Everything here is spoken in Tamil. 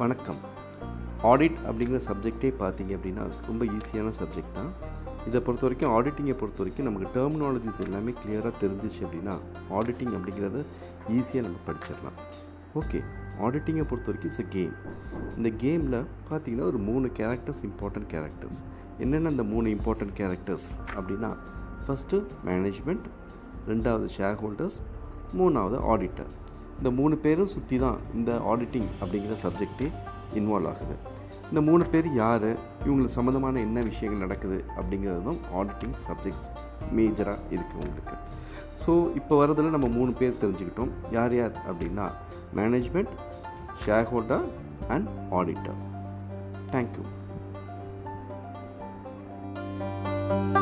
வணக்கம். ஆடிட் அப்படிங்கிற சப்ஜெக்டே பார்த்தீங்க அப்படின்னா ரொம்ப ஈஸியான சப்ஜெக்ட் தான். இதை பொறுத்த வரைக்கும் ஆடிட்டிங்கை பொறுத்த வரைக்கும் நமக்கு டெர்மினாலஜிஸ் எல்லாமே கிளியராக தெரிஞ்சிச்சு அப்படின்னா ஆடிட்டிங் அப்படிங்கிறத ஈஸியாக நம்ம படிச்சிடலாம். ஓகே ஆடிட்டிங்கை பொறுத்த வரைக்கும் இட்ஸ் எ கேம் இந்த கேமில் பார்த்தீங்கன்னா ஒரு மூணு கேரக்டர்ஸ் இம்பார்ட்டன்ட் கேரக்டர்ஸ் என்னென்ன அந்த மூணு இம்பார்ட்டன்ட் கேரக்டர்ஸ் அப்படின்னா ஃபஸ்ட்டு மேனேஜ்மெண்ட் ரெண்டாவது ஷேர் ஹோல்டர்ஸ் மூணாவது ஆடிட்டர் இந்த மூணு பேரும் சுற்றி தான் இந்த ஆடிட்டிங் அப்படிங்கிற சப்ஜெக்டே இன்வால்வ் ஆகுது. இந்த மூணு பேர் யார்? இவங்களுக்கு சம்மந்தமான என்ன விஷயங்கள் நடக்குது அப்படிங்கிறதும் ஆடிட்டிங் சப்ஜெக்ட்ஸ் மேஜராக இருக்குது உங்களுக்கு. ஸோ இப்போ வரதில் நம்ம மூணு பேர் தெரிஞ்சுக்கிட்டோம். யார் யார் அப்படின்னா management share holder and auditor thank you thank you.